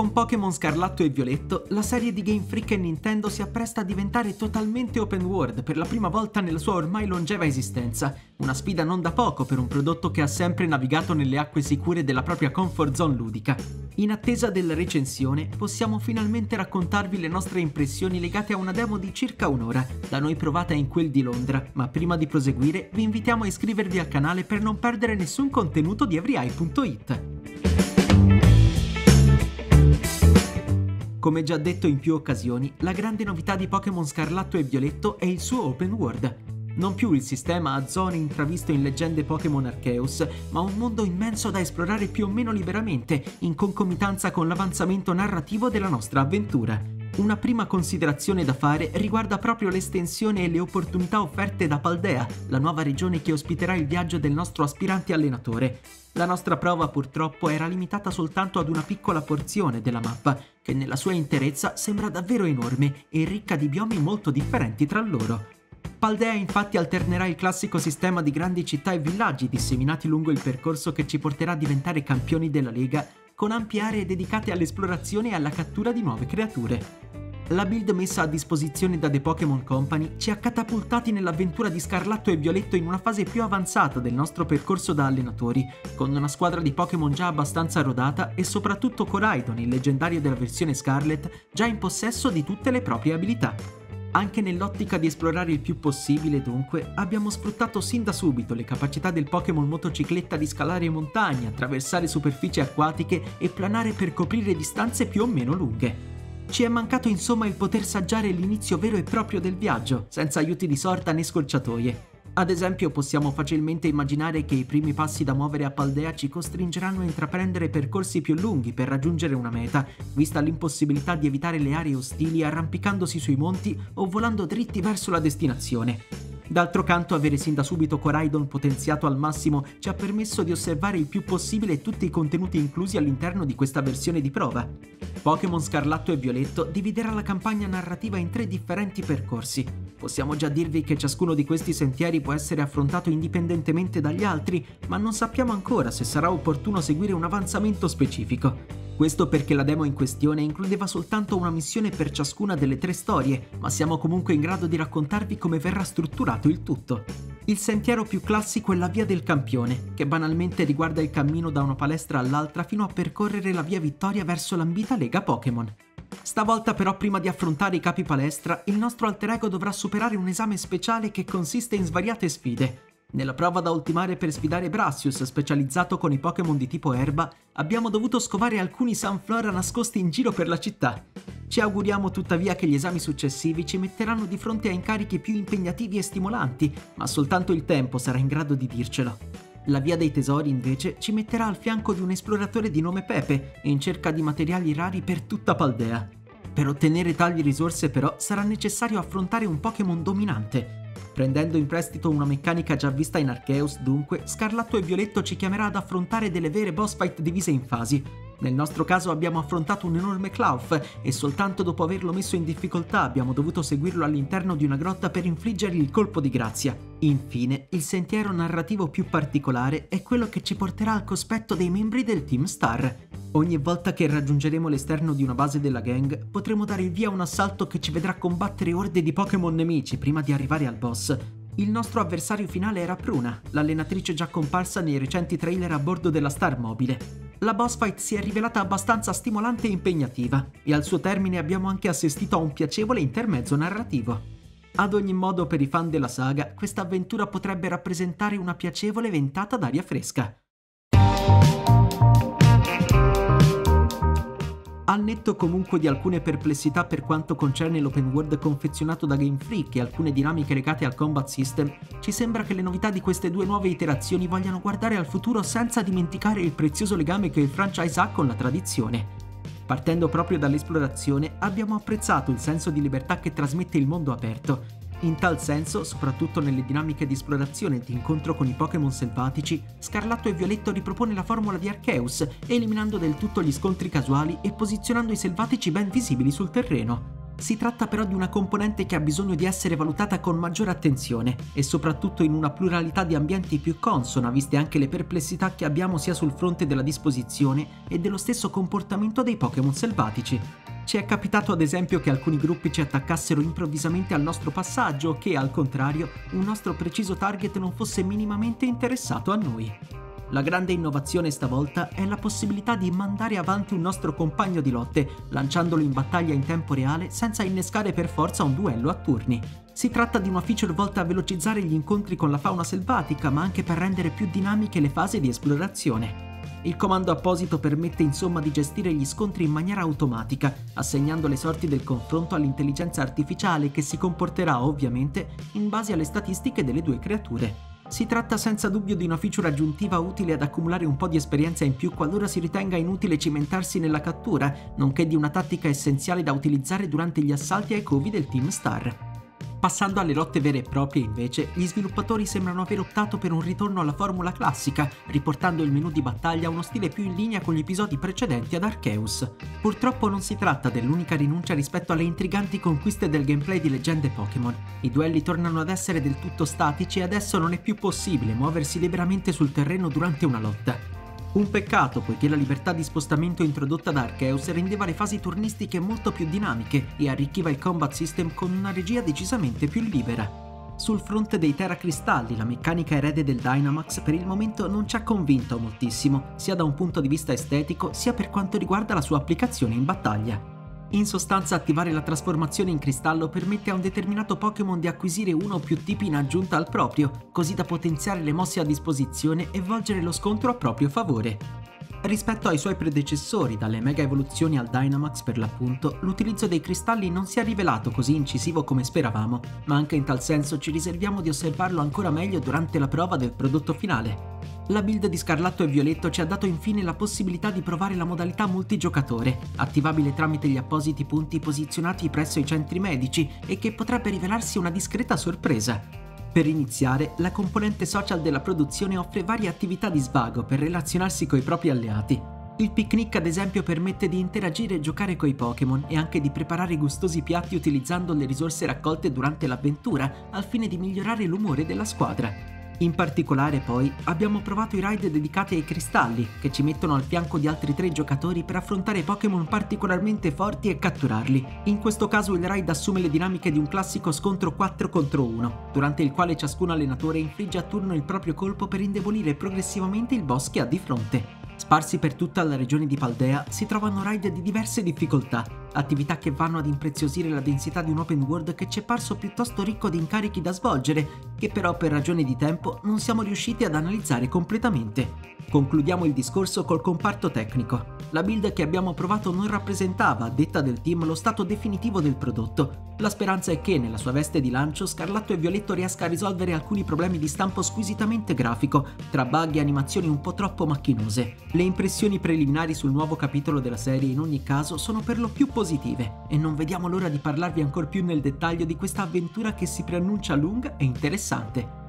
Con Pokémon Scarlatto e Violetto, la serie di Game Freak e Nintendo si appresta a diventare totalmente open world per la prima volta nella sua ormai longeva esistenza, una sfida non da poco per un prodotto che ha sempre navigato nelle acque sicure della propria comfort zone ludica. In attesa della recensione, possiamo finalmente raccontarvi le nostre impressioni legate a una demo di circa un'ora, da noi provata in quel di Londra, ma prima di proseguire vi invitiamo a iscrivervi al canale per non perdere nessun contenuto di everyeye.it. Come già detto in più occasioni, la grande novità di Pokémon Scarlatto e Violetto è il suo open world. Non più il sistema a zone intravisto in leggende Pokémon Arceus, ma un mondo immenso da esplorare più o meno liberamente, in concomitanza con l'avanzamento narrativo della nostra avventura. Una prima considerazione da fare riguarda proprio l'estensione e le opportunità offerte da Paldea, la nuova regione che ospiterà il viaggio del nostro aspirante allenatore. La nostra prova purtroppo era limitata soltanto ad una piccola porzione della mappa, che nella sua interezza sembra davvero enorme e ricca di biomi molto differenti tra loro. Paldea infatti alternerà il classico sistema di grandi città e villaggi disseminati lungo il percorso che ci porterà a diventare campioni della Lega, con ampie aree dedicate all'esplorazione e alla cattura di nuove creature. La build messa a disposizione da The Pokémon Company ci ha catapultati nell'avventura di Scarlatto e Violetto in una fase più avanzata del nostro percorso da allenatori, con una squadra di Pokémon già abbastanza rodata e soprattutto Coraidon, il leggendario della versione Scarlet, già in possesso di tutte le proprie abilità. Anche nell'ottica di esplorare il più possibile, dunque, abbiamo sfruttato sin da subito le capacità del Pokémon motocicletta di scalare montagne, attraversare superfici acquatiche e planare per coprire distanze più o meno lunghe. Ci è mancato insomma il poter saggiare l'inizio vero e proprio del viaggio, senza aiuti di sorta né scorciatoie. Ad esempio possiamo facilmente immaginare che i primi passi da muovere a Paldea ci costringeranno a intraprendere percorsi più lunghi per raggiungere una meta, vista l'impossibilità di evitare le aree ostili arrampicandosi sui monti o volando dritti verso la destinazione. D'altro canto, avere sin da subito Coraidon potenziato al massimo ci ha permesso di osservare il più possibile tutti i contenuti inclusi all'interno di questa versione di prova. Pokémon Scarlatto e Violetto dividerà la campagna narrativa in tre differenti percorsi. Possiamo già dirvi che ciascuno di questi sentieri può essere affrontato indipendentemente dagli altri, ma non sappiamo ancora se sarà opportuno seguire un avanzamento specifico. Questo perché la demo in questione includeva soltanto una missione per ciascuna delle tre storie, ma siamo comunque in grado di raccontarvi come verrà strutturato il tutto. Il sentiero più classico è la via del campione, che banalmente riguarda il cammino da una palestra all'altra fino a percorrere la via Vittoria verso l'ambita Lega Pokémon. Stavolta però prima di affrontare i capi palestra, il nostro alter ego dovrà superare un esame speciale che consiste in svariate sfide, nella prova da ultimare per sfidare Brassius, specializzato con i Pokémon di tipo erba, abbiamo dovuto scovare alcuni Sunflora nascosti in giro per la città. Ci auguriamo tuttavia che gli esami successivi ci metteranno di fronte a incarichi più impegnativi e stimolanti, ma soltanto il tempo sarà in grado di dircelo. La via dei tesori invece ci metterà al fianco di un esploratore di nome Pepe, in cerca di materiali rari per tutta Paldea. Per ottenere tali risorse però sarà necessario affrontare un Pokémon dominante, Prendendo in prestito una meccanica già vista in Arceus, dunque, Scarlatto e Violetto ci chiamerà ad affrontare delle vere boss fight divise in fasi. Nel nostro caso abbiamo affrontato un enorme Clough e soltanto dopo averlo messo in difficoltà abbiamo dovuto seguirlo all'interno di una grotta per infliggergli il colpo di grazia. Infine, il sentiero narrativo più particolare è quello che ci porterà al cospetto dei membri del Team Star. Ogni volta che raggiungeremo l'esterno di una base della gang, potremo dare il via a un assalto che ci vedrà combattere orde di Pokémon nemici prima di arrivare al boss. Il nostro avversario finale era Pruna, l'allenatrice già comparsa nei recenti trailer a bordo della Star Mobile. La boss fight si è rivelata abbastanza stimolante e impegnativa, e al suo termine abbiamo anche assistito a un piacevole intermezzo narrativo. Ad ogni modo, per i fan della saga, questa avventura potrebbe rappresentare una piacevole ventata d'aria fresca. Al netto comunque di alcune perplessità per quanto concerne l'open world confezionato da Game Freak e alcune dinamiche legate al combat system, ci sembra che le novità di queste due nuove iterazioni vogliano guardare al futuro senza dimenticare il prezioso legame che il franchise ha con la tradizione. Partendo proprio dall'esplorazione, abbiamo apprezzato il senso di libertà che trasmette il mondo aperto in tal senso, soprattutto nelle dinamiche di esplorazione e di incontro con i Pokémon selvatici, Scarlatto e Violetto ripropone la formula di Arceus, eliminando del tutto gli scontri casuali e posizionando i selvatici ben visibili sul terreno. Si tratta però di una componente che ha bisogno di essere valutata con maggiore attenzione e soprattutto in una pluralità di ambienti più consona, viste anche le perplessità che abbiamo sia sul fronte della disposizione e dello stesso comportamento dei Pokémon selvatici. Ci è capitato ad esempio che alcuni gruppi ci attaccassero improvvisamente al nostro passaggio o che, al contrario, un nostro preciso target non fosse minimamente interessato a noi. La grande innovazione stavolta è la possibilità di mandare avanti un nostro compagno di lotte, lanciandolo in battaglia in tempo reale senza innescare per forza un duello a turni. Si tratta di una feature volta a velocizzare gli incontri con la fauna selvatica, ma anche per rendere più dinamiche le fasi di esplorazione. Il comando apposito permette insomma di gestire gli scontri in maniera automatica, assegnando le sorti del confronto all'intelligenza artificiale che si comporterà ovviamente in base alle statistiche delle due creature. Si tratta senza dubbio di una feature aggiuntiva utile ad accumulare un po' di esperienza in più qualora si ritenga inutile cimentarsi nella cattura, nonché di una tattica essenziale da utilizzare durante gli assalti ai covi del Team Star. Passando alle lotte vere e proprie, invece, gli sviluppatori sembrano aver optato per un ritorno alla formula classica, riportando il menu di battaglia a uno stile più in linea con gli episodi precedenti ad Arceus. Purtroppo non si tratta dell'unica rinuncia rispetto alle intriganti conquiste del gameplay di leggende Pokémon. I duelli tornano ad essere del tutto statici e adesso non è più possibile muoversi liberamente sul terreno durante una lotta. Un peccato poiché la libertà di spostamento introdotta da Arceus rendeva le fasi turnistiche molto più dinamiche e arricchiva il combat system con una regia decisamente più libera. Sul fronte dei Terra Cristalli, la meccanica erede del Dynamax per il momento non ci ha convinto moltissimo, sia da un punto di vista estetico sia per quanto riguarda la sua applicazione in battaglia. In sostanza attivare la trasformazione in cristallo permette a un determinato Pokémon di acquisire uno o più tipi in aggiunta al proprio, così da potenziare le mosse a disposizione e volgere lo scontro a proprio favore. Rispetto ai suoi predecessori, dalle mega evoluzioni al Dynamax per l'appunto, l'utilizzo dei cristalli non si è rivelato così incisivo come speravamo, ma anche in tal senso ci riserviamo di osservarlo ancora meglio durante la prova del prodotto finale. La build di Scarlatto e Violetto ci ha dato infine la possibilità di provare la modalità multigiocatore, attivabile tramite gli appositi punti posizionati presso i centri medici e che potrebbe rivelarsi una discreta sorpresa. Per iniziare, la componente social della produzione offre varie attività di svago per relazionarsi coi propri alleati. Il picnic ad esempio permette di interagire e giocare coi Pokémon e anche di preparare gustosi piatti utilizzando le risorse raccolte durante l'avventura al fine di migliorare l'umore della squadra. In particolare poi abbiamo provato i raid dedicati ai cristalli, che ci mettono al fianco di altri tre giocatori per affrontare Pokémon particolarmente forti e catturarli. In questo caso il raid assume le dinamiche di un classico scontro 4 contro 1, durante il quale ciascun allenatore infligge a turno il proprio colpo per indebolire progressivamente il boss che ha di fronte. Sparsi per tutta la regione di Paldea si trovano raid di diverse difficoltà, attività che vanno ad impreziosire la densità di un open world che ci è parso piuttosto ricco di incarichi da svolgere, che però per ragioni di tempo non siamo riusciti ad analizzare completamente. Concludiamo il discorso col comparto tecnico. La build che abbiamo provato non rappresentava, a detta del team, lo stato definitivo del prodotto. La speranza è che, nella sua veste di lancio, Scarlatto e Violetto riesca a risolvere alcuni problemi di stampo squisitamente grafico, tra bug e animazioni un po' troppo macchinose. Le impressioni preliminari sul nuovo capitolo della serie in ogni caso sono per lo più positive e non vediamo l'ora di parlarvi ancora più nel dettaglio di questa avventura che si preannuncia lunga e interessante.